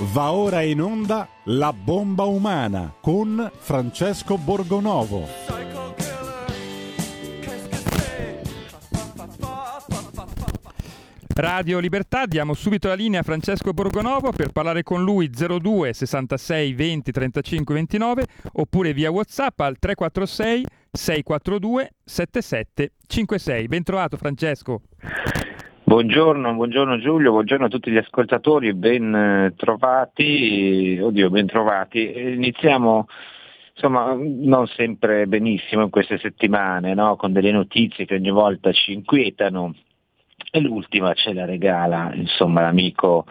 Va ora in onda La bomba umana con Francesco Borgonovo. Radio Libertà, diamo subito la linea a Francesco Borgonovo per parlare con lui 02 66 20 35 29 oppure via WhatsApp al 346 642 77 56. Ben trovato Francesco. Buongiorno, buongiorno Giulio, buongiorno a tutti gli ascoltatori, ben eh, trovati, oddio ben trovati. Iniziamo insomma non sempre benissimo in queste settimane, no? con delle notizie che ogni volta ci inquietano e l'ultima ce la regala insomma, l'amico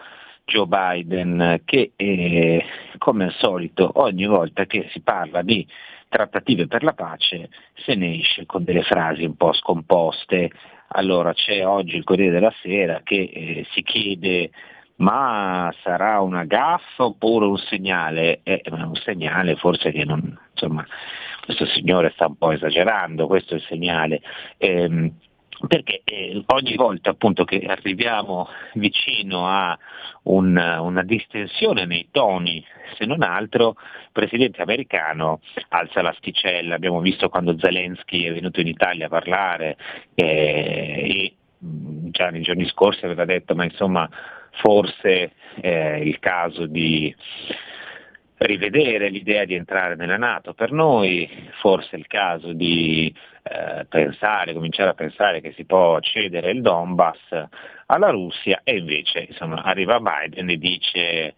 Joe Biden che eh, come al solito ogni volta che si parla di trattative per la pace se ne esce con delle frasi un po' scomposte. Allora c'è oggi il Corriere della Sera che eh, si chiede ma sarà una gaffa oppure un segnale? Eh, un segnale forse che non, insomma, questo signore sta un po' esagerando, questo è il segnale. Eh, perché eh, ogni volta appunto che arriviamo vicino a un, una distensione nei toni, se non altro, il presidente americano alza l'asticella, abbiamo visto quando Zelensky è venuto in Italia a parlare eh, e già nei giorni scorsi aveva detto ma insomma forse è il caso di rivedere l'idea di entrare nella Nato. Per noi, forse è il caso di eh, pensare, cominciare a pensare che si può cedere il Donbass alla Russia e invece insomma, arriva Biden e dice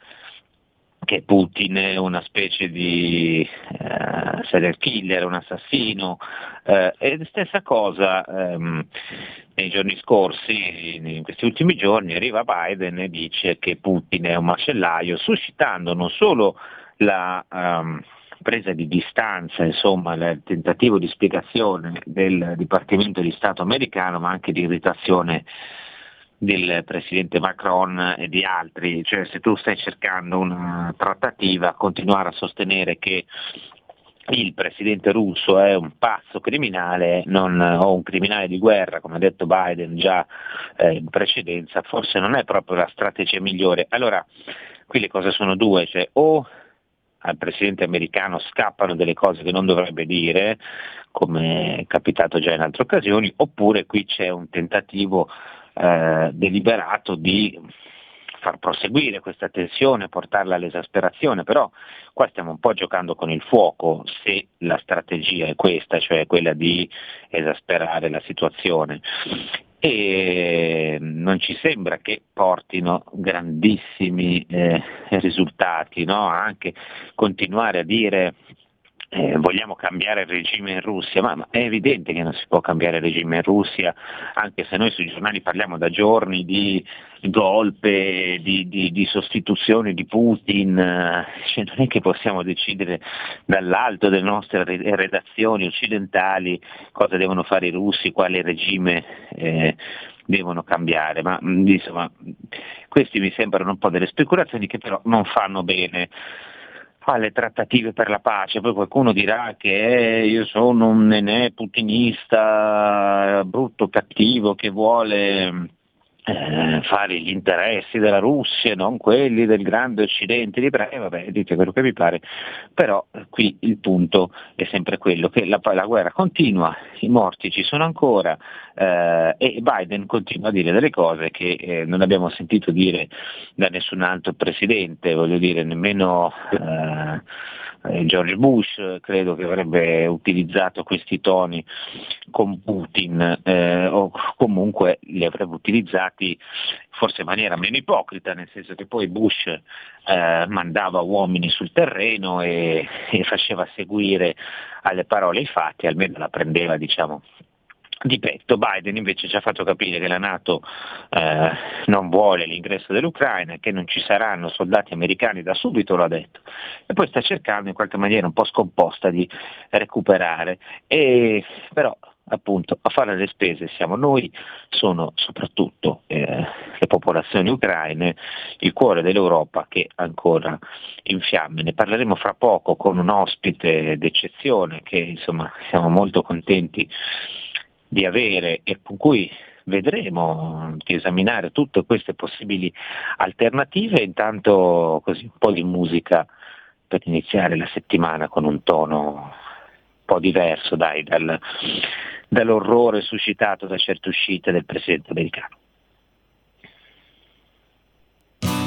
che Putin è una specie di eh, serial killer, un assassino, eh, e stessa cosa ehm, nei giorni scorsi, in questi ultimi giorni, arriva Biden e dice che Putin è un macellaio, suscitando non solo la um, presa di distanza, insomma, il tentativo di spiegazione del Dipartimento di Stato americano, ma anche di irritazione del presidente Macron e di altri, cioè se tu stai cercando una trattativa, continuare a sostenere che il presidente russo è un pazzo criminale non, o un criminale di guerra, come ha detto Biden già eh, in precedenza, forse non è proprio la strategia migliore. Allora, qui le cose sono due, cioè o al presidente americano scappano delle cose che non dovrebbe dire, come è capitato già in altre occasioni, oppure qui c'è un tentativo eh, deliberato di far proseguire questa tensione, portarla all'esasperazione, però qua stiamo un po' giocando con il fuoco se la strategia è questa, cioè quella di esasperare la situazione e non ci sembra che portino grandissimi eh, risultati, no? anche continuare a dire eh, vogliamo cambiare il regime in Russia, ma, ma, è evidente che non si può cambiare il regime in Russia, anche se noi sui giornali parliamo da giorni di golpe, di, di, di sostituzione di Putin, eh, cioè non è che possiamo decidere dall'alto delle nostre redazioni occidentali cosa devono fare i russi, quale regime eh, devono cambiare, ma insomma questi mi sembrano un po' delle speculazioni che però non fanno bene alle trattative per la pace, poi qualcuno dirà che eh, io sono un nenè putinista brutto, cattivo, che vuole eh, fare gli interessi della Russia, non quelli del grande occidente, di breve, vabbè, dite quello che vi pare, però eh, qui il punto è sempre quello che la, la guerra continua, i morti ci sono ancora eh, e Biden continua a dire delle cose che eh, non abbiamo sentito dire da nessun altro presidente, voglio dire nemmeno eh, eh, George Bush credo che avrebbe utilizzato questi toni con Putin eh, o comunque li avrebbe utilizzati forse in maniera meno ipocrita, nel senso che poi Bush eh, mandava uomini sul terreno e, e faceva seguire alle parole i fatti, almeno la prendeva diciamo, di petto. Biden invece ci ha fatto capire che la Nato eh, non vuole l'ingresso dell'Ucraina, che non ci saranno soldati americani da subito, l'ha detto, e poi sta cercando in qualche maniera un po' scomposta di recuperare. E, però appunto a fare le spese siamo noi, sono soprattutto eh, le popolazioni ucraine, il cuore dell'Europa che è ancora in fiamme. Ne parleremo fra poco con un ospite d'eccezione che insomma siamo molto contenti di avere e con cui vedremo di esaminare tutte queste possibili alternative, intanto così un po' di musica per iniziare la settimana con un tono un po' diverso dai, dal, dall'orrore suscitato da certe uscite del presidente americano.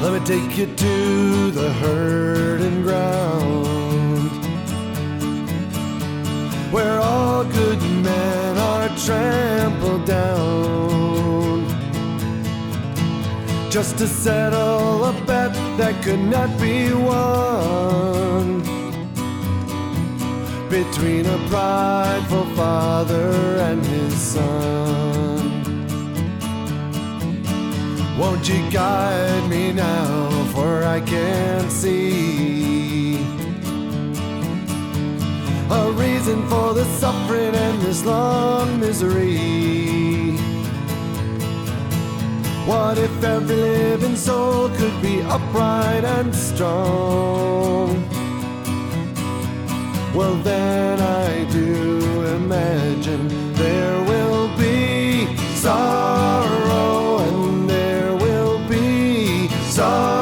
Let me take you to the hurting ground Where all good men trampled down. Just to settle a bet that could not be won. Between a prideful father and his son. Won't you guide me now, for I can't see a reason for the suffering and this long misery. What if every living soul could be upright and strong? Well, then I do imagine there will be sorrow. soldiers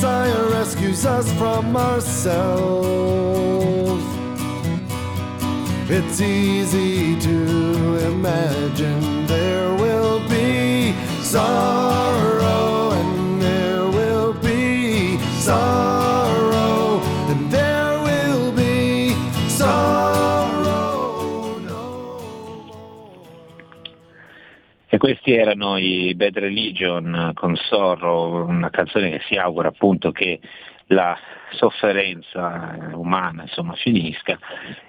Messiah rescues us from ourselves. It's easy to imagine there will be sorrow questi erano i Bad Religion con Sorrow, una canzone che si augura appunto che la sofferenza umana insomma, finisca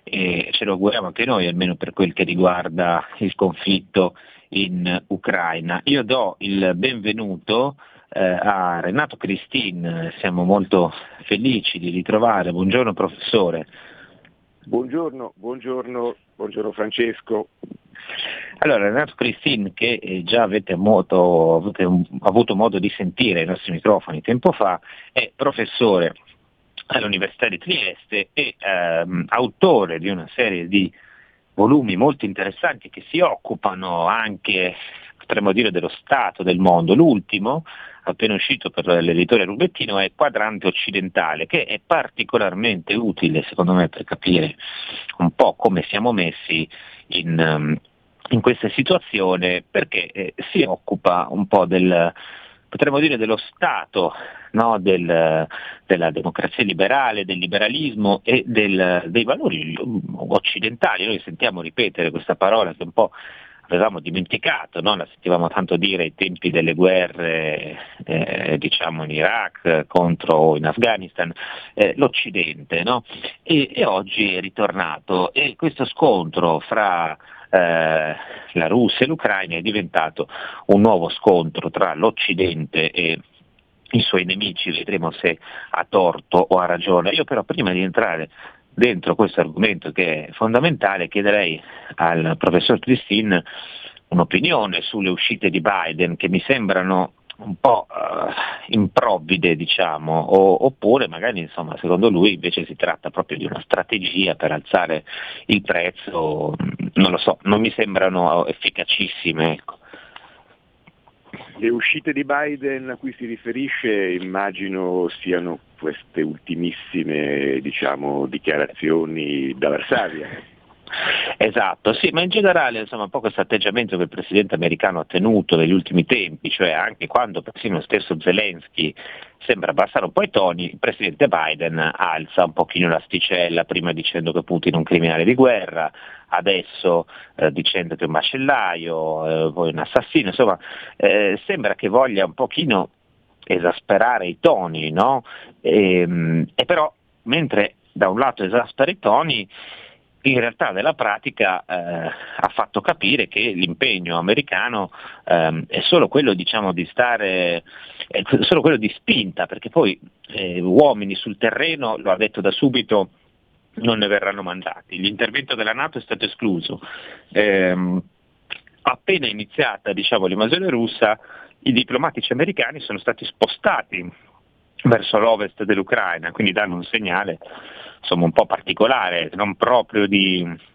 e ce lo auguriamo anche noi, almeno per quel che riguarda il conflitto in Ucraina. Io do il benvenuto eh, a Renato Cristin, siamo molto felici di ritrovare. Buongiorno professore. Buongiorno, buongiorno, buongiorno Francesco. Allora, Renato Cristin, che eh, già avete, modo, avete avuto modo di sentire ai nostri microfoni tempo fa, è professore all'Università di Trieste e ehm, autore di una serie di volumi molto interessanti che si occupano anche, potremmo dire, dello stato del mondo. L'ultimo, appena uscito per l'editore Rubettino, è Quadrante Occidentale, che è particolarmente utile, secondo me, per capire un po' come siamo messi in, um, in questa situazione, perché eh, si occupa un po' del, potremmo dire, dello Stato no, del, della democrazia liberale, del liberalismo e del, dei valori occidentali. Noi sentiamo ripetere questa parola che un po' avevamo dimenticato, no? la sentivamo tanto dire ai tempi delle guerre eh, diciamo in Iraq contro in Afghanistan, eh, l'Occidente, no? e, e, oggi è ritornato e questo scontro fra eh, la Russia e l'Ucraina è diventato un nuovo scontro tra l'Occidente e i suoi nemici, vedremo se ha torto o ha ragione. Io però prima di entrare dentro questo argomento che è fondamentale chiederei al professor Christine un'opinione sulle uscite di Biden che mi sembrano un po' uh, improvvide, diciamo, o, oppure magari insomma, secondo lui invece si tratta proprio di una strategia per alzare il prezzo, non lo so, non mi sembrano efficacissime. Ecco. Le uscite di Biden a cui si riferisce immagino siano queste ultimissime diciamo, dichiarazioni da Varsavia. Esatto, sì, ma in generale insomma, un po' questo atteggiamento che il presidente americano ha tenuto negli ultimi tempi, cioè anche quando persino lo stesso Zelensky sembra abbassare un po' i toni, il presidente Biden alza un pochino l'asticella, prima dicendo che Putin è un criminale di guerra, adesso eh, dicendo che è un macellaio, eh, poi un assassino, insomma eh, sembra che voglia un pochino esasperare i toni, no? e, ehm, e però mentre da un lato esaspera i toni, in realtà nella pratica eh, ha fatto capire che l'impegno americano eh, è solo quello diciamo, di stare, solo quello di spinta, perché poi eh, uomini sul terreno, lo ha detto da subito, non ne verranno mandati. L'intervento della Nato è stato escluso. Ehm, appena iniziata diciamo, l'invasione russa, i diplomatici americani sono stati spostati verso l'ovest dell'Ucraina, quindi danno un segnale insomma, un po' particolare, non proprio di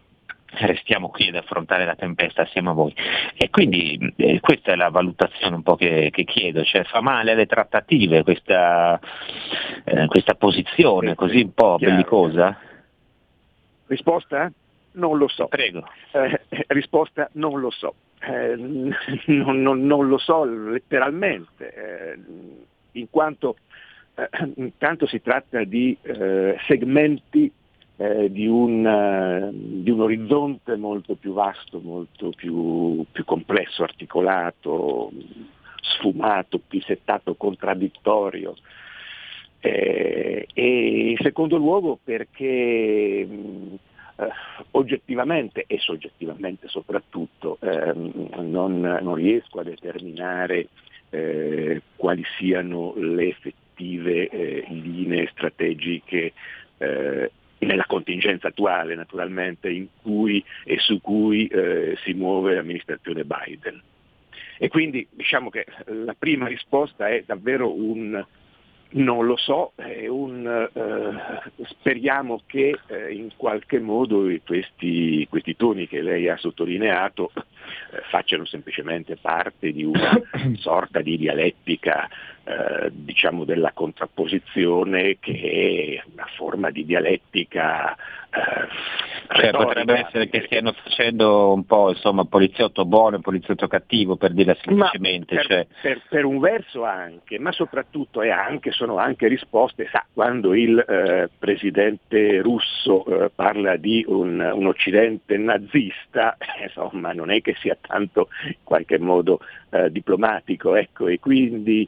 restiamo qui ad affrontare la tempesta assieme a voi. E quindi eh, questa è la valutazione un po' che, che chiedo, cioè fa male alle trattative questa, eh, questa posizione così un po' bellicosa? Risposta? Non lo so. Prego. Eh, risposta non lo so. Eh, non, non, non, lo so letteralmente, eh, in quanto eh, intanto si tratta di eh, segmenti eh, di, un, eh, di, un, orizzonte molto più vasto, molto più, più complesso, articolato, sfumato, pisettato, contraddittorio. Eh, e in secondo luogo perché mh, eh, oggettivamente e soggettivamente soprattutto ehm, non, non, riesco a determinare quali siano le effettive effettive eh, linee strategiche eh, nella contingenza attuale naturalmente in cui e su cui eh, si muove l'amministrazione Biden. E quindi diciamo che la prima risposta è davvero un non lo so, un, eh, speriamo che eh, in qualche modo questi, questi, toni che lei ha sottolineato eh, facciano semplicemente parte di una sorta di dialettica eh, diciamo della contrapposizione che è una forma di dialettica eh, cioè, potrebbe essere che stiano facendo un po' insomma poliziotto buono e poliziotto cattivo per dire semplicemente. Per, cioè... per, per, un verso anche, ma soprattutto anche, sono anche risposte, sa, quando il eh, presidente russo eh, parla di un, un occidente nazista, insomma non è che sia tanto in qualche modo eh, diplomatico, ecco, e quindi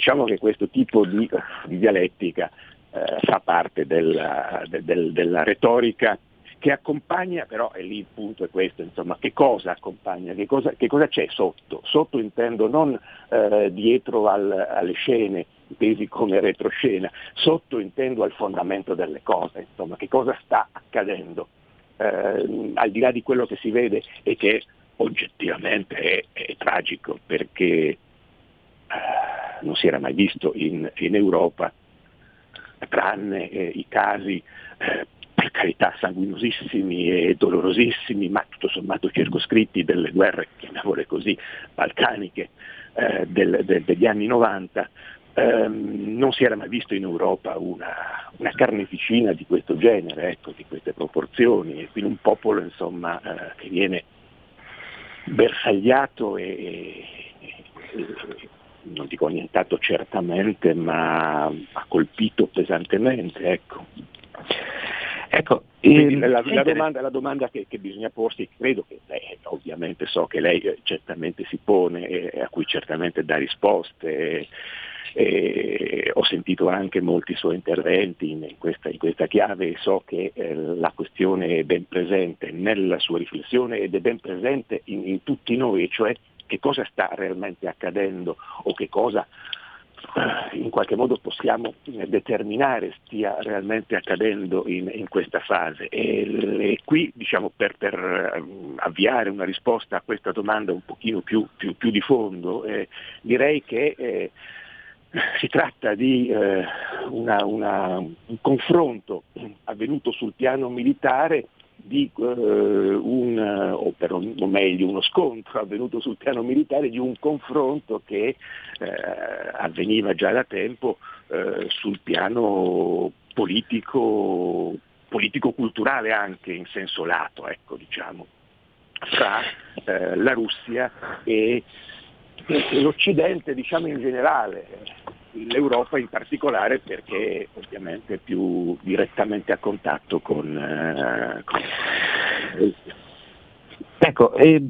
diciamo che questo tipo di, di dialettica eh, fa parte della, de, del, della retorica che accompagna, però e lì il punto è questo, insomma, che cosa accompagna, che cosa, che cosa c'è sotto? Sotto intendo non eh, dietro al, alle scene, intesi come retroscena, sotto intendo al fondamento delle cose, insomma, che cosa sta accadendo, eh, al di là di quello che si vede e che oggettivamente è, è tragico perché eh, non si era mai visto in, in Europa tranne eh, i casi eh, per carità sanguinosissimi e dolorosissimi, ma tutto sommato circoscritti delle guerre, chiamiamole così, balcaniche eh, del, del, degli anni 90, ehm, non si era mai visto in Europa una, una carneficina di questo genere, ecco, di queste proporzioni, e quindi un popolo insomma, eh, che viene bersagliato e, e, e non dico annientato certamente, ma ha colpito pesantemente. Ecco. Ecco, ehm, la, la, domanda, la, domanda, che, che, bisogna porsi, credo che lei, ovviamente so che lei eh, certamente si pone e a cui certamente dà risposte, e ho sentito anche molti suoi interventi in questa, in questa chiave e so che eh, la questione è ben presente nella sua riflessione ed è ben presente in, in tutti noi, cioè che cosa sta realmente accadendo o che cosa eh, in qualche modo possiamo determinare stia realmente accadendo in, in questa fase. E, e qui diciamo, per, per, eh, avviare una risposta a questa domanda un pochino più, più, più di fondo, eh, direi che eh, si tratta di eh, una, una, un confronto avvenuto sul piano militare di uh, un, o, per, o meglio uno scontro avvenuto sul piano militare di un confronto che eh, avveniva già da tempo eh, sul piano politico, politico-culturale anche in senso lato, ecco, diciamo, fra eh, la Russia e, e l'Occidente diciamo in generale l'Europa in particolare perché ovviamente più direttamente a contatto con... Eh, con... Ecco, eh,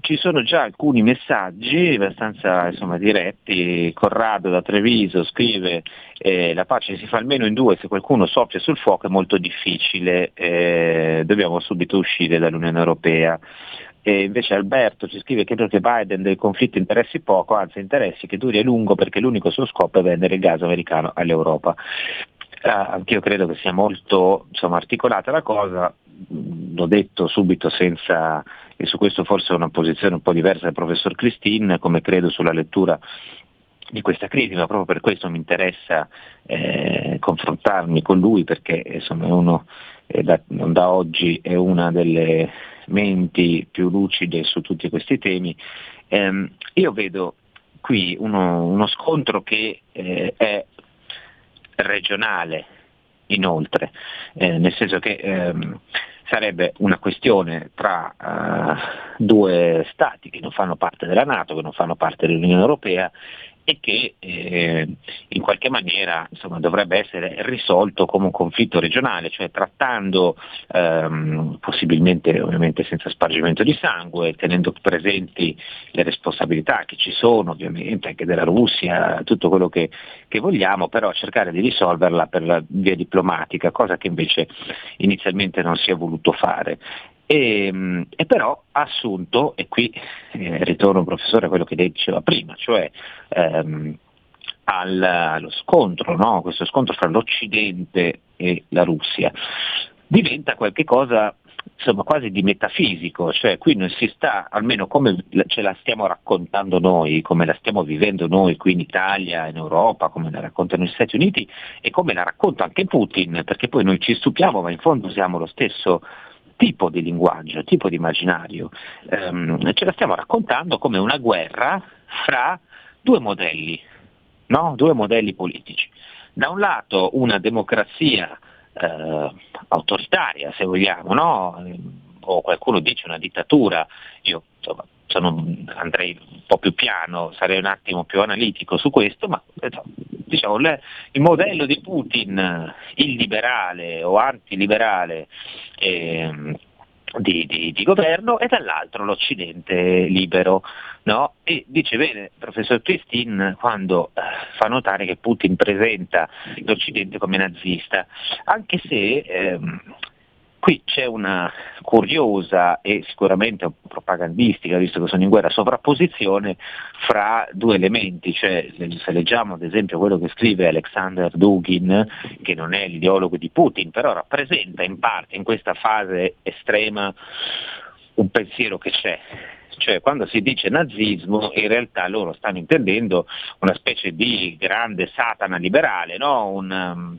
ci sono già alcuni messaggi abbastanza insomma, diretti, Corrado da Treviso scrive eh, la pace si fa almeno in due, se qualcuno soffia sul fuoco è molto difficile, eh, dobbiamo subito uscire dall'Unione Europea. E invece Alberto ci scrive credo che Biden del conflitto interessi poco, anzi interessi che duri a lungo perché l'unico suo scopo è vendere il gas americano all'Europa. Uh, anch'io credo che sia molto insomma, articolata la cosa, l'ho detto subito senza, e su questo forse ho una posizione un po' diversa dal professor Christine, come credo sulla lettura di questa crisi, ma proprio per questo mi interessa eh, confrontarmi con lui perché insomma, uno eh, da, da oggi è una delle menti più lucide su tutti questi temi. Eh, io vedo qui uno, uno scontro che eh, è regionale inoltre, eh, nel senso che ehm, sarebbe una questione tra uh, due stati che non fanno parte della Nato, che non fanno parte dell'Unione Europea e che eh, in qualche maniera insomma, dovrebbe essere risolto come un conflitto regionale, cioè trattando ehm, possibilmente ovviamente senza spargimento di sangue, tenendo presenti le responsabilità che ci sono ovviamente anche della Russia, tutto quello che, che vogliamo, però cercare di risolverla per via diplomatica, cosa che invece inizialmente non si è voluto fare. E, ehm, e, però ha assunto, e qui eh, ritorno professore a quello che lei diceva prima, cioè ehm, al, allo scontro, no? questo scontro fra l'Occidente e la Russia, diventa qualcosa insomma, quasi di metafisico, cioè qui non si sta, almeno come ce la stiamo raccontando noi, come la stiamo vivendo noi qui in Italia, in Europa, come la raccontano gli Stati Uniti e come la racconta anche Putin, perché poi noi ci stupiamo, ma in fondo usiamo lo stesso tipo di linguaggio, tipo di immaginario. Um, ce la stiamo raccontando come una guerra fra due modelli, no? due modelli politici. Da un lato una democrazia eh, autoritaria, se vogliamo, no? o qualcuno dice una dittatura, io insomma, sono, andrei un po' più piano, sarei un attimo più analitico su questo, ma diciamo, le, il modello di Putin, il liberale o antiliberale eh, di, di, di, governo e dall'altro l'Occidente libero. No? E dice bene il professor Christine quando eh, fa notare che Putin presenta l'Occidente come nazista, anche se ehm, Qui c'è una curiosa e sicuramente propagandistica, visto che sono in guerra, sovrapposizione fra due elementi, cioè se leggiamo ad esempio quello che scrive Alexander Dugin, che non è l'ideologo di Putin, però rappresenta in parte in questa fase estrema un pensiero che c'è, cioè quando si dice nazismo in realtà loro stanno intendendo una specie di grande satana liberale, no? un,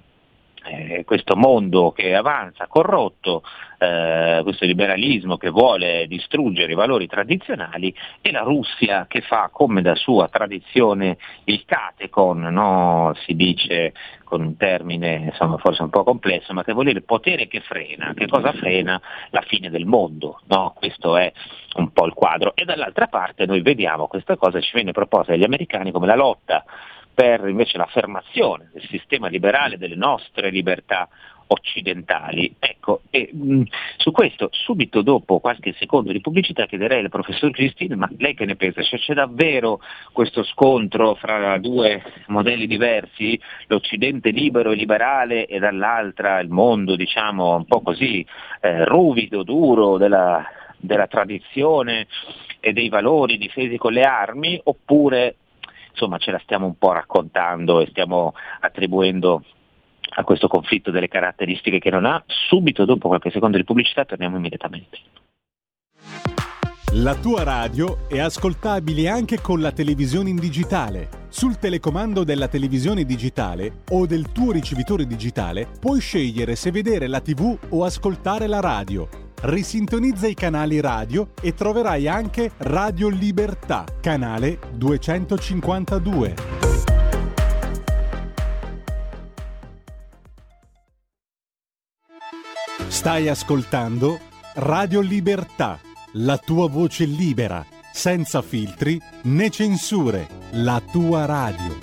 eh, questo mondo che avanza corrotto, eh, questo liberalismo che vuole distruggere i valori tradizionali e la Russia che fa come da sua tradizione il catecon, no? si dice con un termine insomma, forse un po' complesso, ma che vuol dire potere che frena. Che cosa frena? La fine del mondo. No? Questo è un po' il quadro. E dall'altra parte noi vediamo questa cosa ci viene proposta dagli americani come la lotta per invece l'affermazione del sistema liberale delle nostre libertà occidentali. Ecco, e, mh, su questo subito dopo qualche secondo di pubblicità chiederei al professor Cristine, ma lei che ne pensa? Cioè, c'è davvero questo scontro fra due modelli diversi, l'Occidente libero e liberale e dall'altra il mondo diciamo un po' così eh, ruvido, duro della, della tradizione e dei valori difesi con le armi, oppure insomma ce la stiamo un po' raccontando e stiamo attribuendo a questo conflitto delle caratteristiche che non ha. Subito dopo qualche secondo di pubblicità torniamo immediatamente. La tua radio è ascoltabile anche con la televisione in digitale. Sul telecomando della televisione digitale o del tuo ricevitore digitale puoi scegliere se vedere la TV o ascoltare la radio risintonizza i canali radio e troverai anche Radio Libertà, canale 252. Stai ascoltando Radio Libertà, la tua voce libera, senza filtri né censure, la tua radio.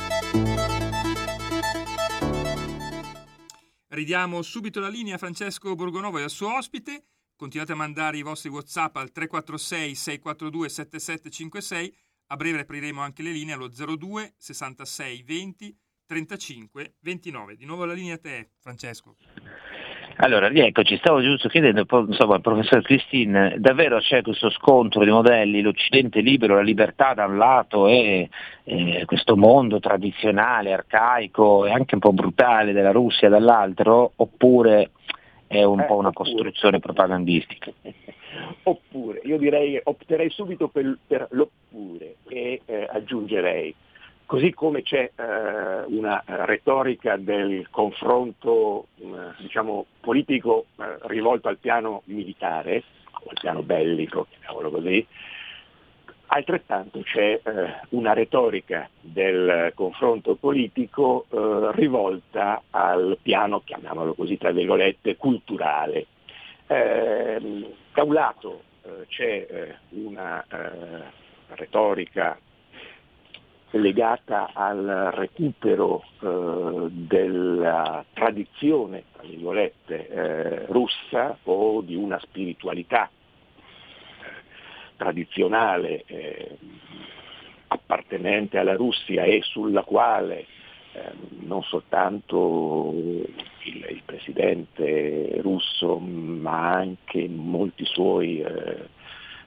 Ridiamo subito la linea a Francesco Borgonovo e al suo ospite continuate a mandare i vostri WhatsApp al 346 642 7756. A breve apriremo anche le linee allo 02 66 20 35 29. Di nuovo la linea a te, Francesco. Allora, rieccoci, stavo giusto chiedendo insomma, al professor Cristin, davvero c'è questo scontro di modelli, l'Occidente libero, la libertà da un lato e, e questo mondo tradizionale, arcaico e anche un po' brutale della Russia dall'altro, oppure è un eh, po' una oppure. costruzione propagandistica? oppure, io direi, opterei subito per, per l'oppure e eh, aggiungerei Così come c'è eh, una retorica del confronto eh, diciamo, politico eh, rivolto al piano militare, o al piano bellico, chiamiamolo così, altrettanto c'è eh, una retorica del confronto politico eh, rivolta al piano, chiamiamolo così, tra virgolette, culturale. Ehm, da un lato eh, c'è una retorica legata al recupero eh, della tradizione, tra virgolette, eh, russa o di una spiritualità eh, tradizionale eh, appartenente alla Russia e sulla quale ehm, non soltanto il, il, presidente russo ma anche molti suoi eh,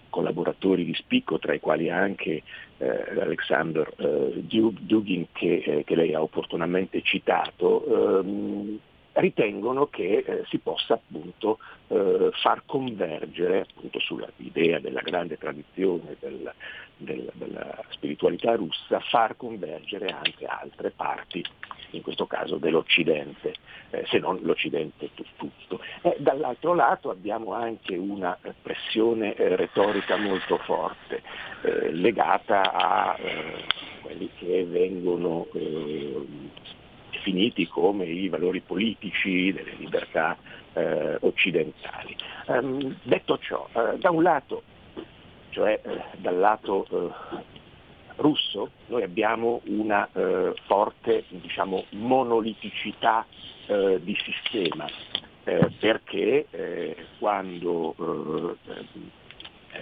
collaboratori di spicco, tra i quali anche eh, Alexander eh, Dugin che, eh, che, lei ha opportunamente citato, ehm, ritengono che eh, si possa appunto eh, far convergere appunto sull'idea della grande tradizione del, del, della spiritualità russa, far convergere anche altre parti, in questo caso dell'Occidente, eh, se non l'Occidente tutto. Eh, dall'altro lato abbiamo anche una pressione eh, retorica molto forte, eh, legata a quelli che vengono definiti come i valori politici delle libertà eh, occidentali. Um, detto ciò, eh, da un lato, cioè eh, dal lato eh, russo, noi abbiamo una eh, forte diciamo, monoliticità di sistema, perché quando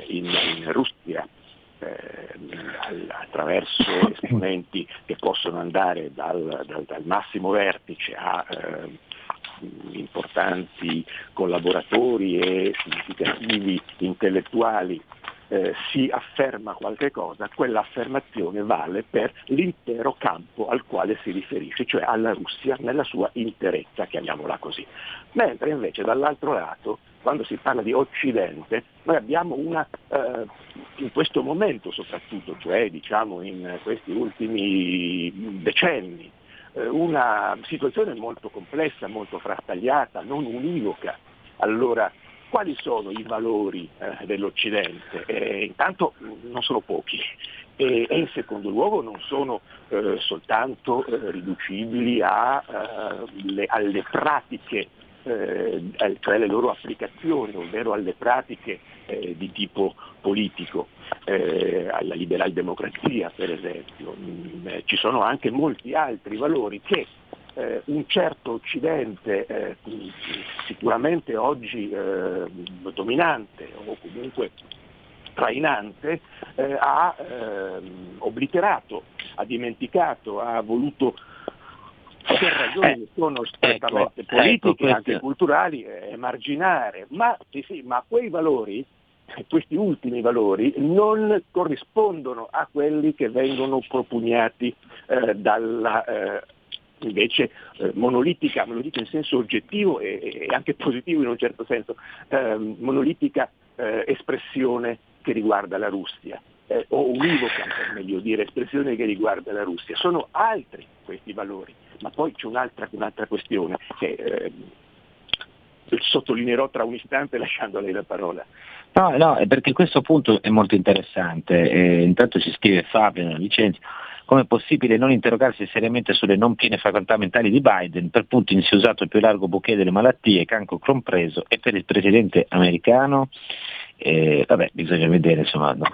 in, in Russia eh, attraverso esponenti che possono andare dal, dal, dal massimo vertice a eh, importanti collaboratori e significativi intellettuali eh, si afferma qualche cosa, quell'affermazione vale per l'intero campo al quale si riferisce, cioè alla Russia nella sua interezza, chiamiamola così. Mentre invece dall'altro lato, quando si parla di Occidente, noi abbiamo una, eh, in questo momento soprattutto, cioè diciamo in questi ultimi decenni, eh, una situazione molto complessa, molto frastagliata, non univoca. Allora quali sono i valori eh, dell'Occidente? Eh, intanto non sono pochi e, e, in secondo luogo non sono eh, soltanto eh, riducibili a, eh, le, alle pratiche, eh, cioè alle loro applicazioni, ovvero alle pratiche di tipo politico, alla liberal democrazia per esempio. Mm, ci sono anche molti altri valori che eh, un certo Occidente eh, sicuramente oggi eh, dominante o comunque trainante eh, ha ehm, obliterato, ha dimenticato, ha voluto per ragioni che sono strettamente ecco, politiche, ecco, anche culturali, emarginare, ma, sì, sì, ma quei valori questi ultimi valori non corrispondono a quelli che vengono propugnati eh, dalla eh, invece eh, monolitica, monolitica in senso oggettivo e, e, anche positivo in un certo senso, eh, monolitica eh, espressione che riguarda la Russia, eh, o univoca per meglio dire, espressione che riguarda la Russia. Sono altri questi valori, ma poi c'è un'altra, un'altra questione che ehm, sottolineerò tra un istante lasciando a lei la parola. No, no, perché questo punto è molto interessante. Eh, intanto ci scrive Fabio nella licenza come è possibile non interrogarsi seriamente sulle non piene facoltà mentali di Biden, per Putin si è usato il più largo bouquet delle malattie, cancro compreso, e per il presidente americano? Eh, vabbè, bisogna vedere insomma, no,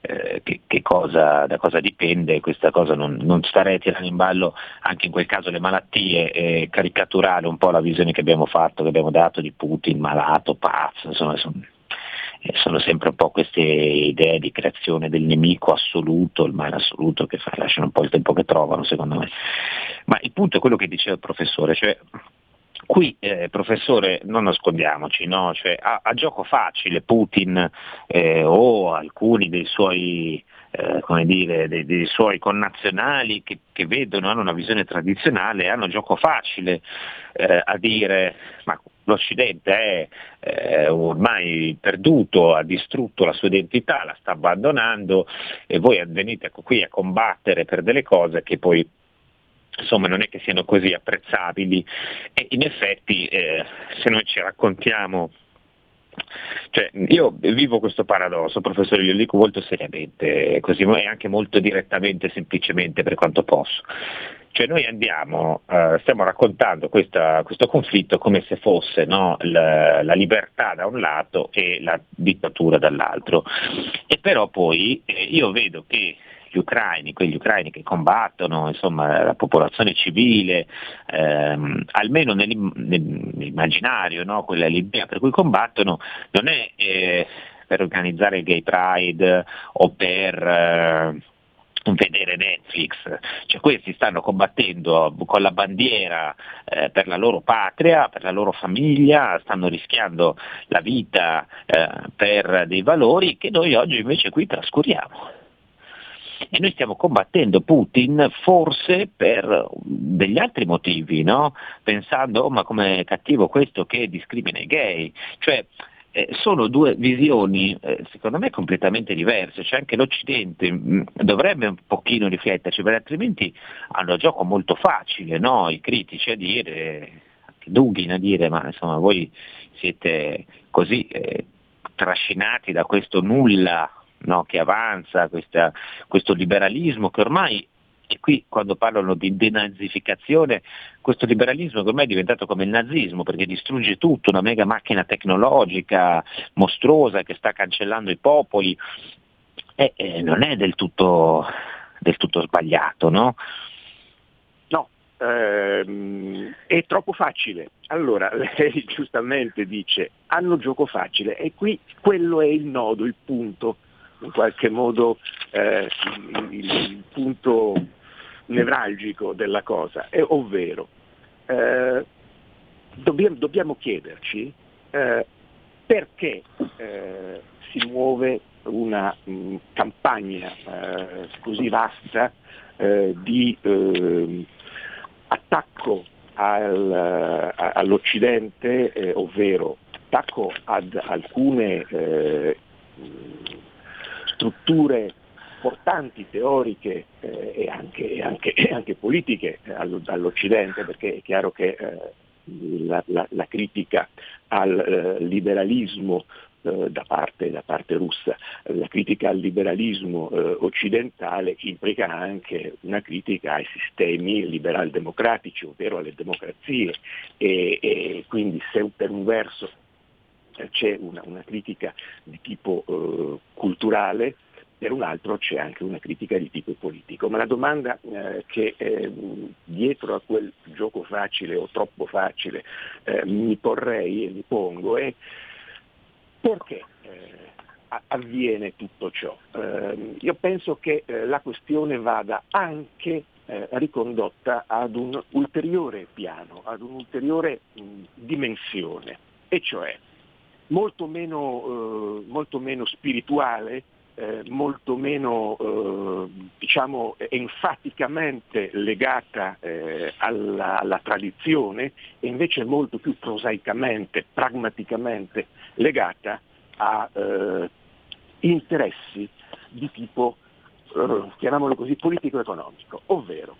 eh, che, che cosa, da cosa dipende, questa cosa non, non starei tirando in ballo anche in quel caso le malattie, eh, caricaturale un po' la visione che abbiamo fatto, che abbiamo dato di Putin, malato, pazzo, insomma eh, sono sempre un po' queste idee di creazione del nemico assoluto, il male assoluto che fa, lasciano un po' il tempo che trovano secondo me. Ma il punto è quello che diceva il professore, cioè Qui, eh, professore, non nascondiamoci, no? cioè, a, a, gioco facile Putin eh, o alcuni dei suoi, eh, dire, dei, dei suoi connazionali che, che, vedono, hanno una visione tradizionale, hanno gioco facile eh, a dire ma l'Occidente è eh, ormai perduto, ha distrutto la sua identità, la sta abbandonando e voi venite qui a combattere per delle cose che poi insomma non è che siano così apprezzabili e in effetti eh, se noi ci raccontiamo cioè, io vivo questo paradosso, professore, io lo dico molto seriamente così, e anche molto direttamente, semplicemente per quanto posso. Cioè noi andiamo, uh, stiamo raccontando questa, questo conflitto come se fosse no, la, la, libertà da un lato e la dittatura dall'altro. E però poi eh, io vedo che gli ucraini, quegli ucraini che combattono, insomma la popolazione civile, ehm, almeno nell'immaginario, no? quella l'idea per cui combattono, non è eh, per organizzare il gay pride o per eh, vedere Netflix, cioè questi stanno combattendo con la bandiera eh, per la loro patria, per la loro famiglia, stanno rischiando la vita eh, per dei valori che noi oggi invece qui trascuriamo. E noi stiamo combattendo Putin forse per degli altri motivi, no? pensando oh, ma come cattivo questo che discrimina i gay. Cioè, eh, sono due visioni eh, secondo me completamente diverse, cioè anche l'Occidente mh, mm, dovrebbe un pochino rifletterci, perché altrimenti hanno gioco molto facile no? i critici a dire, anche Dugin a dire ma insomma voi siete così eh, trascinati da questo nulla no, che avanza, questa, questo liberalismo che ormai e qui quando parlano di denazificazione, questo liberalismo ormai è diventato come il nazismo perché distrugge tutto, una mega macchina tecnologica mostruosa che sta cancellando i popoli, e, e non è del tutto, del tutto sbagliato, no? No, ehm, è troppo facile. Allora, lei giustamente dice, hanno gioco facile e qui quello è il nodo, il punto in qualche modo eh, il, il, punto nevralgico della cosa, è, ovvero eh, dobbiamo, dobbiamo, chiederci eh, perché eh, si muove una mh, mm, campagna eh, così vasta eh, di attacco al, all'Occidente, ovvero attacco ad alcune strutture importanti, teoriche eh, e, anche, e, anche, e, anche, politiche eh, all'Occidente, perché è chiaro che eh, la, la, la, critica al eh, liberalismo da parte, da, parte, russa, la critica al liberalismo eh, occidentale implica anche una critica ai sistemi liberal-democratici, ovvero alle democrazie, e, e quindi se per un verso c'è una, una critica di tipo eh, culturale, per un altro c'è anche una critica di tipo politico. Ma la domanda eh, che eh, dietro a quel gioco facile o troppo facile eh, mi porrei e mi pongo è perché eh, avviene tutto ciò? Eh, io penso che eh, la questione vada anche ricondotta ad un ulteriore piano, ad un'ulteriore dimensione, e cioè molto meno, molto meno spirituale, eh, molto meno eh, diciamo, enfaticamente legata eh, alla, alla, tradizione e invece molto più prosaicamente, pragmaticamente legata a eh, interessi di tipo, eh, chiamiamolo così, politico-economico, ovvero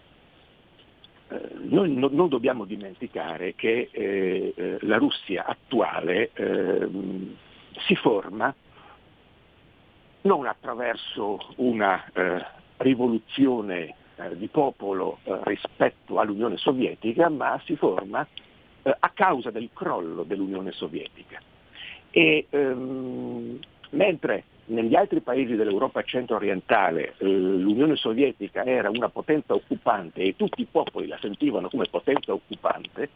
eh, noi no, non dobbiamo dimenticare che la Russia attuale eh, si forma non attraverso una eh, rivoluzione eh, di popolo rispetto all'Unione Sovietica, ma si forma a causa del crollo dell'Unione Sovietica. E ehm, Mentre negli altri paesi dell'Europa centro-orientale eh, l'Unione Sovietica era una potenza occupante e tutti i popoli la sentivano come potenza occupante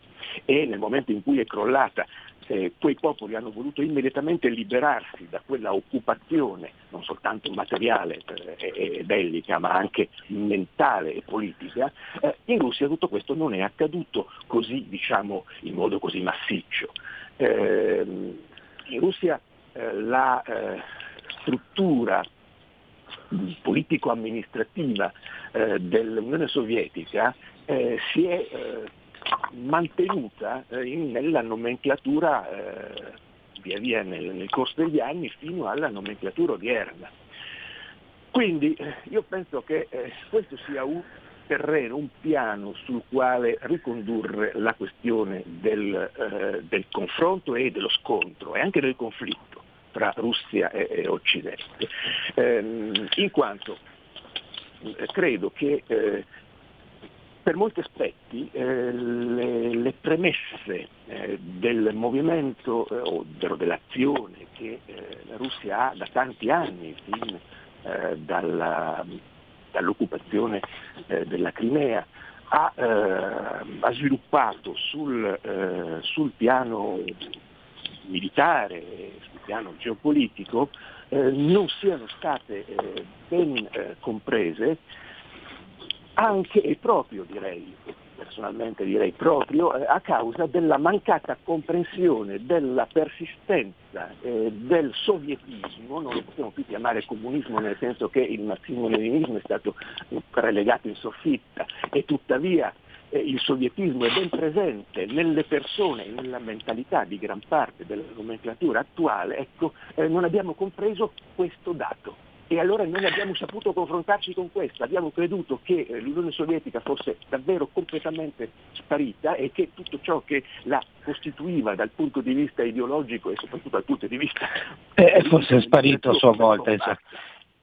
e nel momento in cui è crollata eh, quei popoli hanno voluto immediatamente liberarsi da quella occupazione, non soltanto materiale eh, e bellica, ma anche mentale e politica, eh, in Russia tutto questo non è accaduto così, diciamo, in modo così massiccio. Ehm, in Russia eh, la eh, struttura politico-amministrativa eh, dell'Unione Sovietica si è mantenuta eh, in, nella nomenclatura eh, via via nel, nel, corso degli anni fino alla nomenclatura odierna. Quindi eh, io penso che eh, questo sia un terreno, un piano sul quale ricondurre la questione del, eh, del confronto e dello scontro e anche del conflitto tra Russia e, e Occidente, ehm, in quanto eh, credo che per molti aspetti eh, le, le, premesse eh, del movimento eh, o dell'azione che eh, la Russia ha da tanti anni, fin eh, dalla, dall'occupazione eh, della Crimea, ha, ha sviluppato sul, sul, piano militare, sul piano geopolitico, non siano state ben comprese anche e proprio direi, personalmente direi proprio, eh, a causa della mancata comprensione della persistenza eh, del sovietismo, non lo possiamo più chiamare comunismo nel senso che il marxismo-leninismo è stato relegato in soffitta e tuttavia eh, il sovietismo è ben presente nelle persone e nella mentalità di gran parte della nomenclatura attuale, ecco, eh, non abbiamo compreso questo dato e allora noi abbiamo saputo confrontarci con questo, abbiamo creduto che eh, l'Unione Sovietica fosse davvero completamente sparita e che tutto ciò che la costituiva dal punto di vista ideologico e soprattutto dal punto di vista... Eh, fosse sparito a sua volta. Esatto.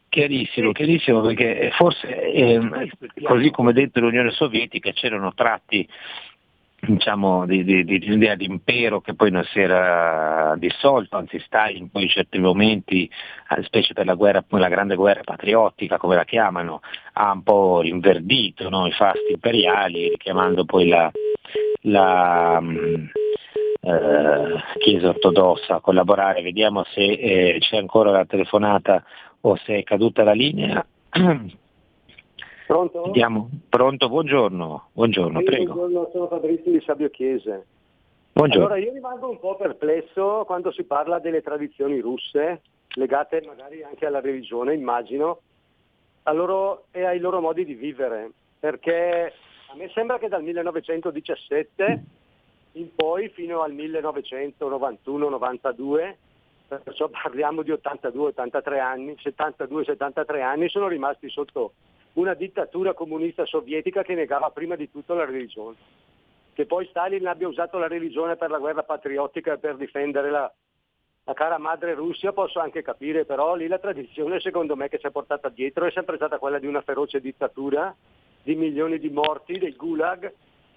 Chiarissimo, chiarissimo, perché forse eh, così come dentro l'Unione Sovietica c'erano tratti diciamo, di, di, di, un'idea di impero che poi non si era dissolto, anzi Stalin poi in certi momenti, eh, specie per la, guerra, la grande guerra patriottica come la chiamano, ha un po' rinverdito no, i fasti imperiali, richiamando poi la, la mm, eh, Chiesa ortodossa a collaborare. Vediamo se eh, c'è ancora la telefonata o se è caduta la linea. Pronto? Andiamo. Pronto, buongiorno. Buongiorno, sì, prego. Buongiorno, sono Fabrizio di Sabio Chiese. Buongiorno. Allora, io rimango un po' perplesso quando si parla delle tradizioni russe, legate magari anche alla religione, immagino, loro, e ai loro modi di vivere, perché a me sembra che dal 1917 in poi fino al 1991-92, perciò parliamo di 82-83 anni, 72-73 anni, sono rimasti sotto una dittatura comunista sovietica che negava prima di tutto la religione. Che poi Stalin abbia usato la religione per la guerra patriottica e per difendere la, la cara madre Russia posso anche capire, però lì la tradizione secondo me che si è portata dietro è sempre stata quella di una feroce dittatura, di milioni di morti, dei gulag.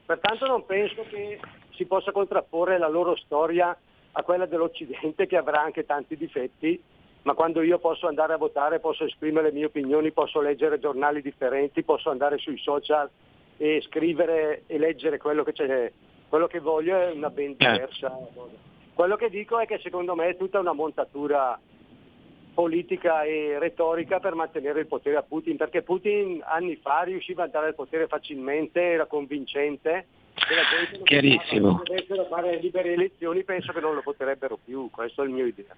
Pertanto non penso che si possa contrapporre la loro storia a quella dell'Occidente che avrà anche tanti difetti ma quando io posso andare a votare, posso esprimere le mie opinioni, posso leggere giornali differenti, posso andare sui social e scrivere e leggere quello che, c'è, quello che voglio è una ben certo. diversa cosa. Quello che dico è che secondo me è tutta una montatura politica e retorica per mantenere il potere a Putin, perché Putin anni fa riusciva a dare il potere facilmente, era convincente. Chiarissimo. Se dovessero fare libere elezioni penso che non lo poterebbero più, questo è il mio idea.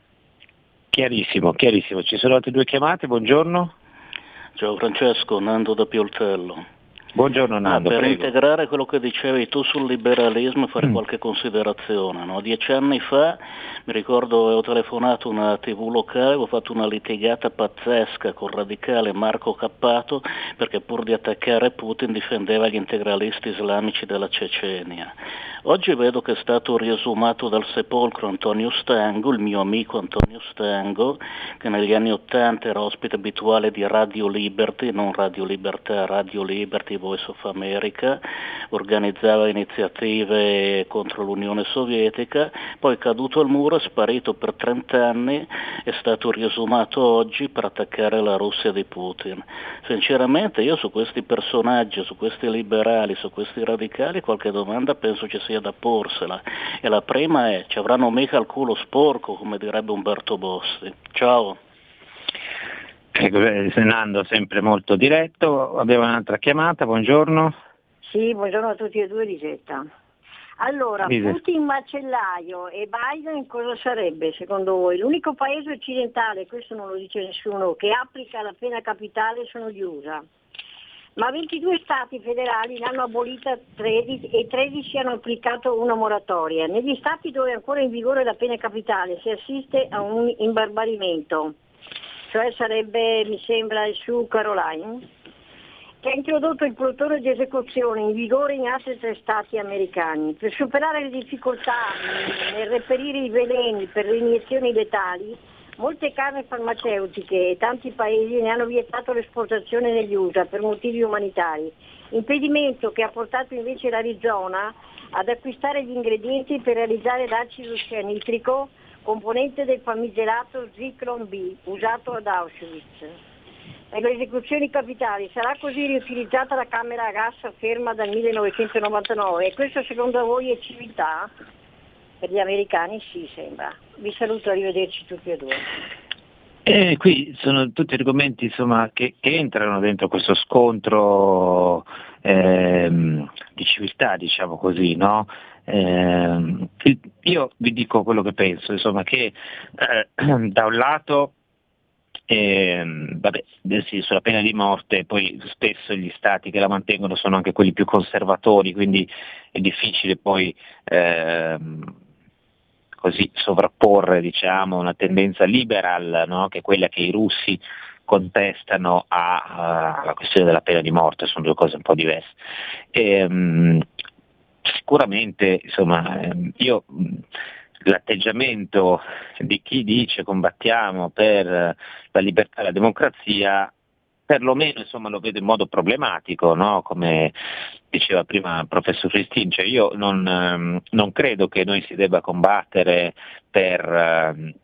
Chiarissimo, chiarissimo. Ci sono altre due chiamate, buongiorno. Ciao Francesco, Nando da Pioltello. Buongiorno Nando. No, per prego. integrare quello che dicevi tu sul liberalismo e fare mm. qualche considerazione. No? Dieci anni fa mi ricordo avevo telefonato a una tv locale, avevo fatto una litigata pazzesca con il radicale Marco Cappato perché pur di attaccare Putin difendeva gli integralisti islamici della Cecenia. Oggi vedo che è stato riesumato dal sepolcro Antonio Stango, il mio amico Antonio Stango, che negli anni Ottanta era ospite abituale di Radio Liberty, non Radio Libertà, Radio Liberty, Voice of America, organizzava iniziative contro l'Unione Sovietica, poi caduto al muro è sparito per 30 anni, è stato riesumato oggi per attaccare la Russia di Putin. Sinceramente io su questi personaggi, su questi liberali, su questi radicali qualche domanda penso ci sia da porsela e la prima è ci avranno mica il culo sporco come direbbe Umberto Bossi. Ciao. Ecco, Nando sempre molto diretto, abbiamo un'altra chiamata, buongiorno. Sì, buongiorno a tutti e due di Getta. Allora. Putin macellaio e Biden cosa sarebbe secondo voi? L'unico paese occidentale, questo non lo dice nessuno, che applica la pena capitale sono gli USA. Ma 22 stati federali ne hanno abolita 13 e 13 hanno applicato una moratoria. Negli stati dove è ancora in vigore la pena capitale si assiste a un imbarbarimento, cioè sarebbe, mi sembra, il su Caroline che ha introdotto il plotone di esecuzione in vigore in altri tre stati americani. Per superare le difficoltà nel reperire i veleni per le iniezioni letali, molte case farmaceutiche e tanti paesi ne hanno vietato l'esportazione negli USA per motivi umanitari, impedimento che ha portato invece l'Arizona ad acquistare gli ingredienti per realizzare l'acido cianitrico, componente del famigerato Zyklon B, usato ad Auschwitz e le esecuzioni capitali. Sarà così riutilizzata la camera a gas ferma dal 1999 e questo secondo voi è civiltà? Per gli americani sì sembra. Vi saluto, arrivederci tutti e due. Eh, qui sono tutti argomenti insomma, che, che, entrano dentro questo scontro ehm, di civiltà, diciamo così, no? Eh, io vi dico quello che penso, insomma, che eh, da un lato eh, vabbè, sì, sulla pena di morte, poi spesso gli stati che la mantengono sono anche quelli più conservatori, quindi è difficile poi ehm, così sovrapporre diciamo, una tendenza liberal, no? che è quella che i russi contestano alla questione della pena di morte, sono due cose un po' diverse. E, um, sicuramente, insomma, ehm, io l'atteggiamento di chi dice combattiamo per la libertà e la democrazia perlomeno insomma, lo vedo in modo problematico, no? come diceva prima il professor Cristin, cioè io non, ehm, non, credo che noi si debba combattere per eh,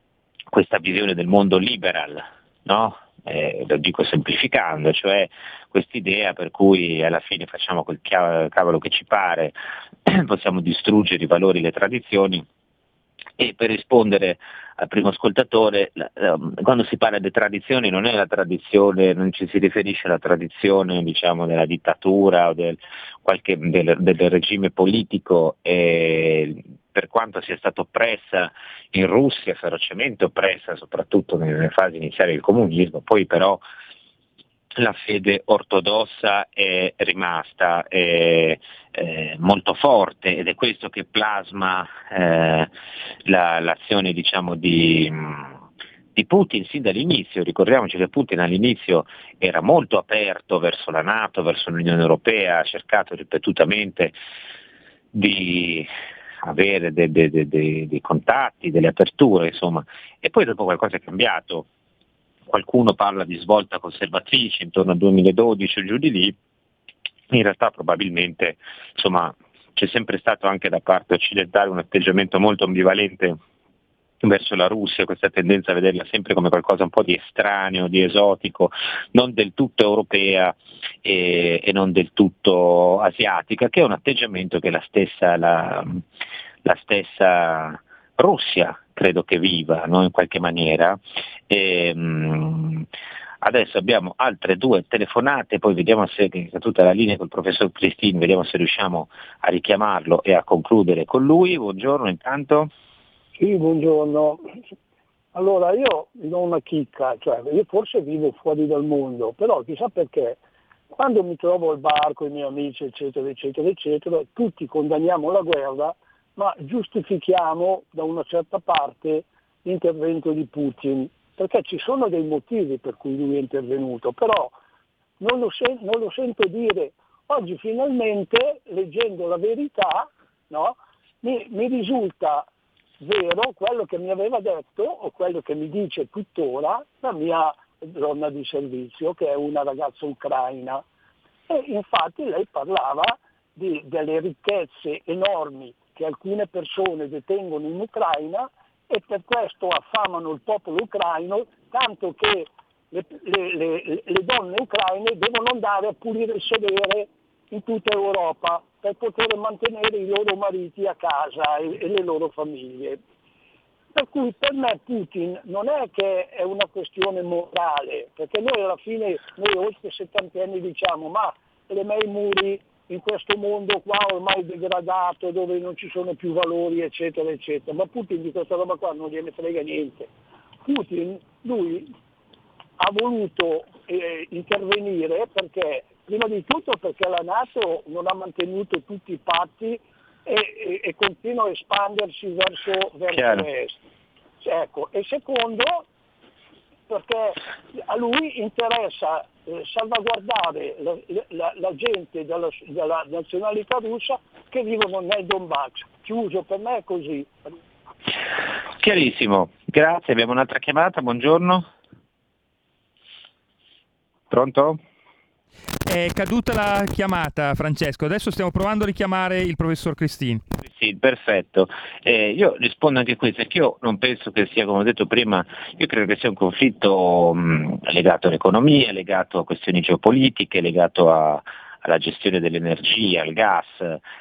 questa visione del mondo liberal, no? Eh, lo dico semplificando, cioè quest'idea per cui alla fine facciamo quel cavolo che ci pare, possiamo distruggere i valori le tradizioni e per rispondere al primo ascoltatore, quando si parla di tradizioni non è la tradizione, non ci si riferisce alla tradizione diciamo, della dittatura o del, qualche, del, del regime politico, eh, quanto sia stata oppressa in Russia, ferocemente oppressa soprattutto nelle fasi iniziali del comunismo, poi però la fede ortodossa è rimasta è, è molto forte ed è questo che plasma eh, la, l'azione diciamo, di, di, Putin sin dall'inizio. Ricordiamoci che Putin all'inizio era molto aperto verso la Nato, verso l'Unione Europea, ha cercato ripetutamente di avere dei, dei, dei, dei contatti, delle aperture, insomma, e poi dopo qualcosa è cambiato. Qualcuno parla di svolta conservatrice intorno al 2012 o giù di lì, in realtà probabilmente insomma, c'è sempre stato anche da parte occidentale un atteggiamento molto ambivalente verso la Russia, questa tendenza a vederla sempre come qualcosa un po' di estraneo, di esotico, non del tutto europea e, e non del tutto asiatica, che è un atteggiamento che la stessa, la, la stessa Russia credo che viva no? in qualche maniera. E, mh, adesso abbiamo altre due telefonate, poi vediamo se è tutta la linea col professor Cristin, vediamo se riusciamo a richiamarlo e a concludere con lui. Buongiorno intanto. Sì, buongiorno. Allora io do una chicca, cioè io forse vivo fuori dal mondo, però chissà perché quando mi trovo al bar con i miei amici, eccetera, eccetera, eccetera, tutti condanniamo la guerra ma giustifichiamo da una certa parte l'intervento di Putin, perché ci sono dei motivi per cui lui è intervenuto, però non lo, sen- non lo sento dire oggi finalmente, leggendo la verità, no, mi, mi risulta vero quello che mi aveva detto o quello che mi dice tuttora la mia donna di servizio, che è una ragazza ucraina. E infatti lei parlava di, delle ricchezze enormi che alcune persone detengono in Ucraina e per questo affamano il popolo ucraino, tanto che le, le, le, le donne ucraine devono andare a pulire il sedere in tutta Europa per poter mantenere i loro mariti a casa e, e le loro famiglie. Per cui per me Putin non è che è una questione morale, perché noi alla fine, noi oltre 70 anni diciamo, ma le miei muri in questo mondo qua ormai degradato, dove non ci sono più valori, eccetera, eccetera. Ma Putin di questa roba qua non gliene frega niente. Putin, lui ha voluto eh, intervenire perché, prima di tutto perché la Nato non ha mantenuto tutti i patti e, e, e continua a espandersi verso, verso est. Ecco. E secondo, perché a lui interessa eh, salvaguardare la, la, la gente della, della, nazionalità russa che vivono nel Donbass. Chiuso, per me è così. Chiarissimo, grazie. Abbiamo un'altra chiamata, buongiorno. Pronto? È caduta la chiamata, Francesco. Adesso stiamo provando a richiamare il professor Cristin. Sì, perfetto. Eh, io rispondo anche a questo, perché io non penso che sia, come ho detto prima, io credo che sia un conflitto mh, legato all'economia, legato a questioni geopolitiche, legato a, alla gestione dell'energia, al gas,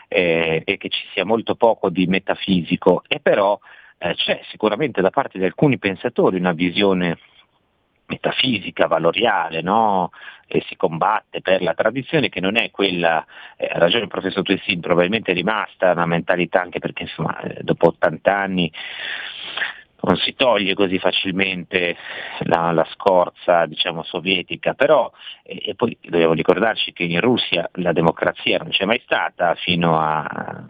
eh, e che ci sia molto poco di metafisico. E però eh, c'è sicuramente da parte di alcuni pensatori una visione metafisica, valoriale, no? e si combatte per la tradizione che non è quella, eh, ha ragione il professor Tuessin, probabilmente è rimasta una mentalità anche perché insomma, eh, dopo 80 anni non si toglie così facilmente la, la scorza diciamo, sovietica, però e, e poi dobbiamo ricordarci che in Russia la democrazia non c'è mai stata fino a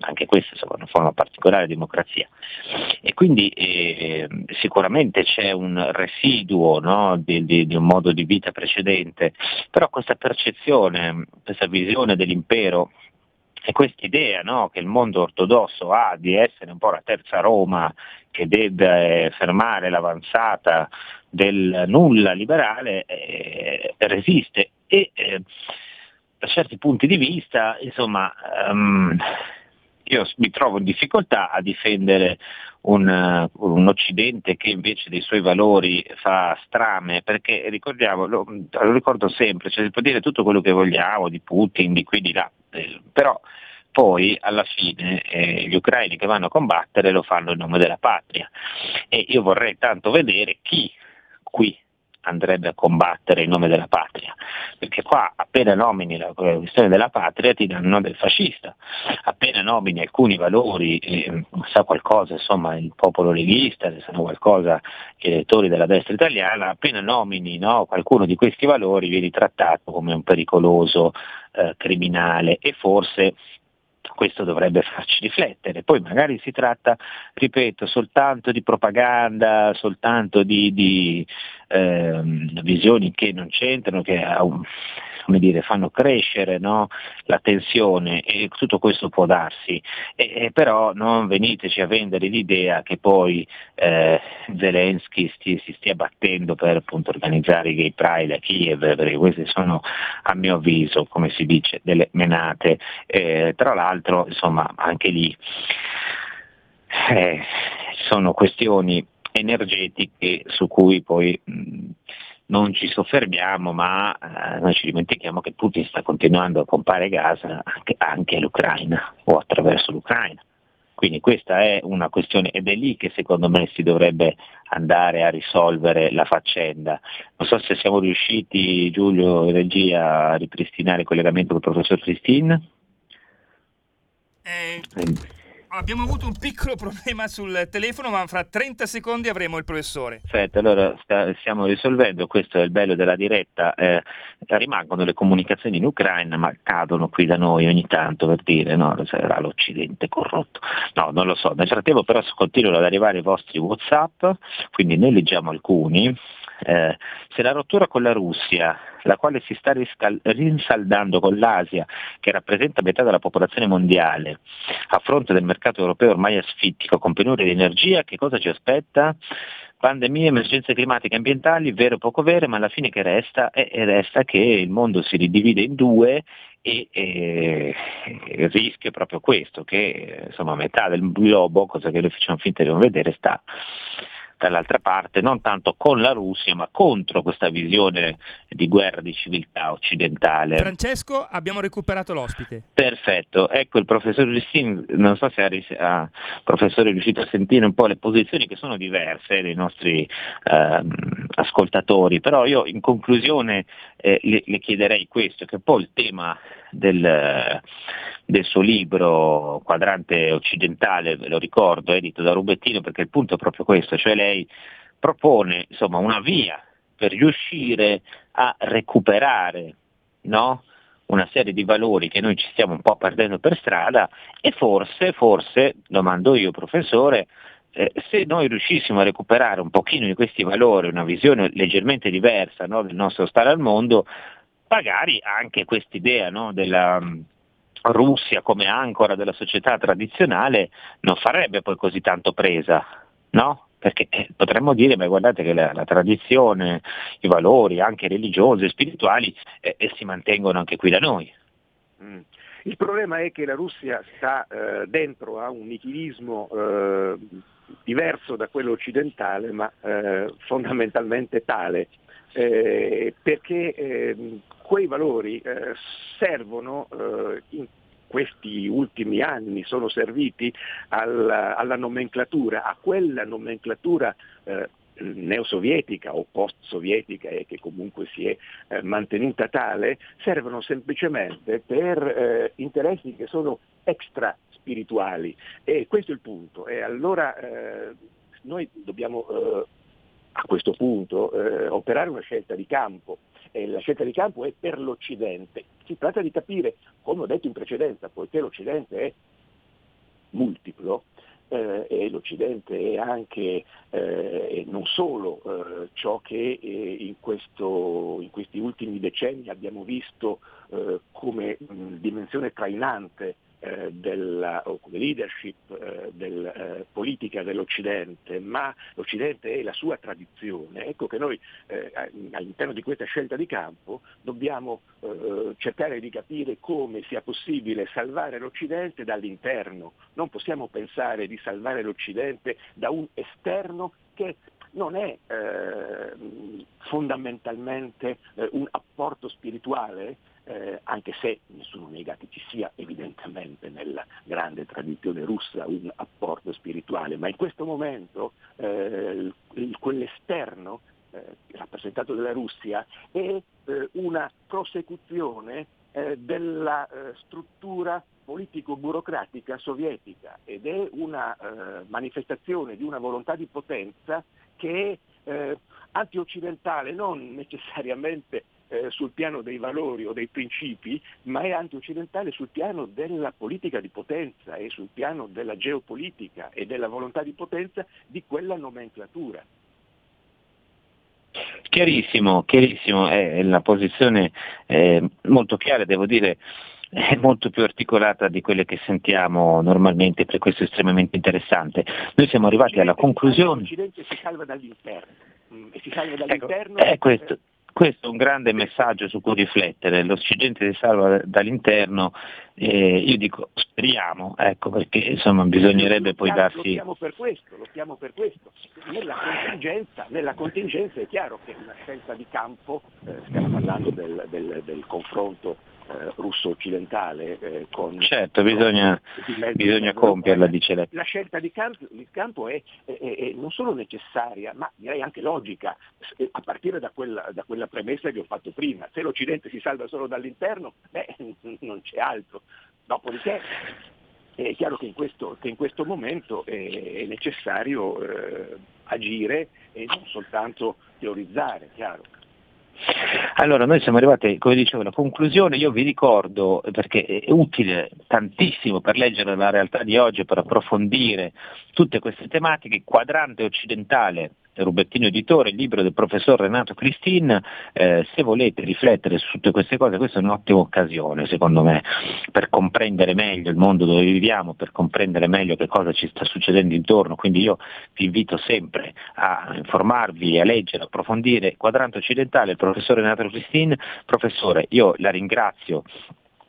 anche questa insomma, una forma particolare di democrazia. E quindi eh, sicuramente c'è un residuo no, di, di, di, un modo di vita precedente, però questa percezione, questa visione dell'impero e questa idea no, che il mondo ortodosso ha di essere un po' la terza Roma che deve fermare l'avanzata del nulla liberale eh, resiste e eh, da certi punti di vista insomma um, io mi trovo in difficoltà a difendere un, un, Occidente che invece dei suoi valori fa strame, perché ricordiamo, lo, lo ricordo sempre, cioè si può dire tutto quello che vogliamo di Putin, di qui, di là, eh, però poi alla fine eh, gli ucraini che vanno a combattere lo fanno in nome della patria. E io vorrei tanto vedere chi qui andrebbe a combattere in nome della patria, perché qua appena nomini la questione della patria ti danno del fascista, appena nomini alcuni valori, eh, sa qualcosa insomma il popolo leghista, ne sanno qualcosa gli elettori della destra italiana, appena nomini no, qualcuno di questi valori vieni trattato come un pericoloso eh, criminale. E forse questo dovrebbe farci riflettere. Poi magari si tratta, ripeto, soltanto di propaganda, soltanto di, di eh, visioni che non c'entrano, che come dire, fanno crescere no? la tensione e tutto questo può darsi, e, e però non veniteci a vendere l'idea che poi eh, Zelensky stia, si stia battendo per appunto, organizzare i gay pride a Kiev, perché queste sono a mio avviso, come si dice, delle menate. Eh, tra l'altro insomma anche lì eh, sono questioni energetiche su cui poi mh, non ci soffermiamo, ma eh, noi ci dimentichiamo che Putin sta continuando a pompare gas anche, anche all'Ucraina o attraverso l'Ucraina. Quindi questa è una questione ed è lì che secondo me si dovrebbe andare a risolvere la faccenda. Non so se siamo riusciti, Giulio e Regia, a ripristinare il collegamento con il professor Cristin. Eh, abbiamo avuto un piccolo problema sul telefono, ma fra 30 secondi avremo il professore. Perfetto, allora sta, stiamo risolvendo, questo è il bello della diretta, eh, rimangono le comunicazioni in Ucraina, ma cadono qui da noi ogni tanto per dire, no, sarà l'Occidente corrotto. No, non lo so, nel frattempo però continuano ad arrivare i vostri Whatsapp, quindi ne leggiamo alcuni. Eh, se la rottura con la Russia, la quale si sta riscal- rinsaldando con l'Asia, che rappresenta metà della popolazione mondiale, a fronte del mercato europeo ormai asfittico, con penuria di energia, che cosa ci aspetta? pandemie, emergenze climatiche e ambientali, vero o poco vero, ma alla fine che resta? Eh, resta che il mondo si ridivide in due e, e, il rischio è proprio questo, che insomma, metà del globo, cosa che noi facciamo finta di non vedere, sta dall'altra parte, non tanto con la Russia, ma contro questa visione di guerra di civiltà occidentale. Francesco, abbiamo recuperato l'ospite. Perfetto, ecco il professor Giustini, non so se ha, professore è riuscito a sentire un po' le posizioni che sono diverse dei nostri eh, ascoltatori, però io in conclusione eh, le, le, chiederei questo, che poi il tema del, del suo libro Quadrante occidentale, ve lo ricordo, edito da Rubettino, perché il punto è proprio questo, cioè lei propone insomma, una via per riuscire a recuperare no? una serie di valori che noi ci stiamo un po' perdendo per strada e forse, forse, domando io professore, eh, se noi riuscissimo a recuperare un pochino di questi valori, una visione leggermente diversa no, del nostro stare al mondo, magari anche quest'idea no, della Russia come ancora della società tradizionale non farebbe poi così tanto presa, no? Perché eh, potremmo dire, ma guardate che la, la, tradizione, i valori anche religiosi e spirituali eh, eh, si mantengono anche qui da noi. Mm. Il problema è che la Russia sta eh, dentro a un nichilismo eh, diverso da quello occidentale, ma eh, fondamentalmente tale, perché ehm, quei valori eh, servono eh, in questi ultimi anni sono serviti alla, alla nomenclatura, a quella nomenclatura eh, neosovietica o post-sovietica e che comunque si è eh, mantenuta tale, servono semplicemente per eh, interessi che sono extra spirituali e questo è il punto. E allora eh, noi dobbiamo eh, a questo punto eh, operare una scelta di campo e la scelta di campo è per l'Occidente. Si tratta di capire, come ho detto in precedenza, poiché l'Occidente è multiplo, eh, e l'Occidente è anche eh, non solo eh, ciò che eh, in, questo, in, questi ultimi decenni abbiamo visto eh, come mh, dimensione trainante eh, della, o come leadership eh, del, eh, politica dell'Occidente, ma l'Occidente è la sua tradizione, ecco che noi eh, all'interno di questa scelta di campo dobbiamo eh, cercare di capire come sia possibile salvare l'Occidente dall'interno, non possiamo pensare di salvare l'Occidente da un esterno che non è fondamentalmente un apporto spirituale, eh, anche se nessuno nega che ci sia evidentemente nella grande tradizione russa un apporto spirituale, ma in questo momento eh, quell'esterno eh, rappresentato dalla Russia è eh, una prosecuzione eh, della eh, struttura politico-burocratica sovietica ed è una manifestazione di una volontà di potenza che è anti-occidentale non necessariamente eh, sul piano dei valori o dei principi, ma è anti-occidentale sul piano della politica di potenza e sul piano della geopolitica e della volontà di potenza di quella nomenclatura. Chiarissimo, chiarissimo, è la posizione eh, molto chiara, devo dire è molto più articolata di quelle che sentiamo normalmente, per questo è estremamente interessante. Noi siamo arrivati alla conclusione. L'Occidente si salva dall'interno, mm, e si salva dall'interno. Ecco, è questo. Questo è un grande messaggio su cui riflettere, l'Occidente si salva dall'interno, eh, io dico speriamo, ecco, perché insomma bisognerebbe poi darsi... Lo chiamo per questo, lo chiamo per questo. Nella contingenza, nella contingenza è chiaro che una scelta di campo, eh, stiamo parlando del, del, del confronto eh, russo-occidentale eh, con... Certo, bisogna, con bisogna compierla, dice lei. La scelta di campo, di campo è, è, è, non solo necessaria, ma direi anche logica, a partire da quella, da quella premessa che ho fatto prima. Se l'Occidente si salva solo dall'interno, beh, non c'è altro. Dopodiché è chiaro che in questo, che in questo momento è, necessario eh, agire e non soltanto teorizzare, chiaro. Allora, noi siamo arrivati, come dicevo, alla conclusione. Io vi ricordo, perché è utile tantissimo per leggere la realtà di oggi, per approfondire tutte queste tematiche, quadrante occidentale Rubettino Editore, il libro del professor Renato Cristin, eh, se volete riflettere su tutte queste cose, questa è un'ottima occasione secondo me per comprendere meglio il mondo dove viviamo, per comprendere meglio che cosa ci sta succedendo intorno, quindi io vi invito sempre a informarvi, a leggere, a approfondire. Quadrante Occidentale, il professore Renato Cristin. Professore, io la ringrazio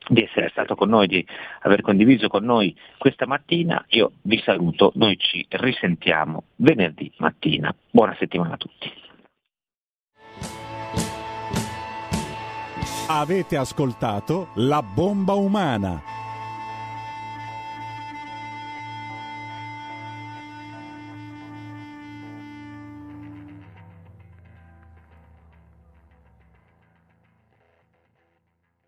di essere stato con noi, di aver condiviso con noi questa mattina. Io vi saluto, noi ci risentiamo venerdì mattina. Buona settimana a tutti. Avete ascoltato La bomba umana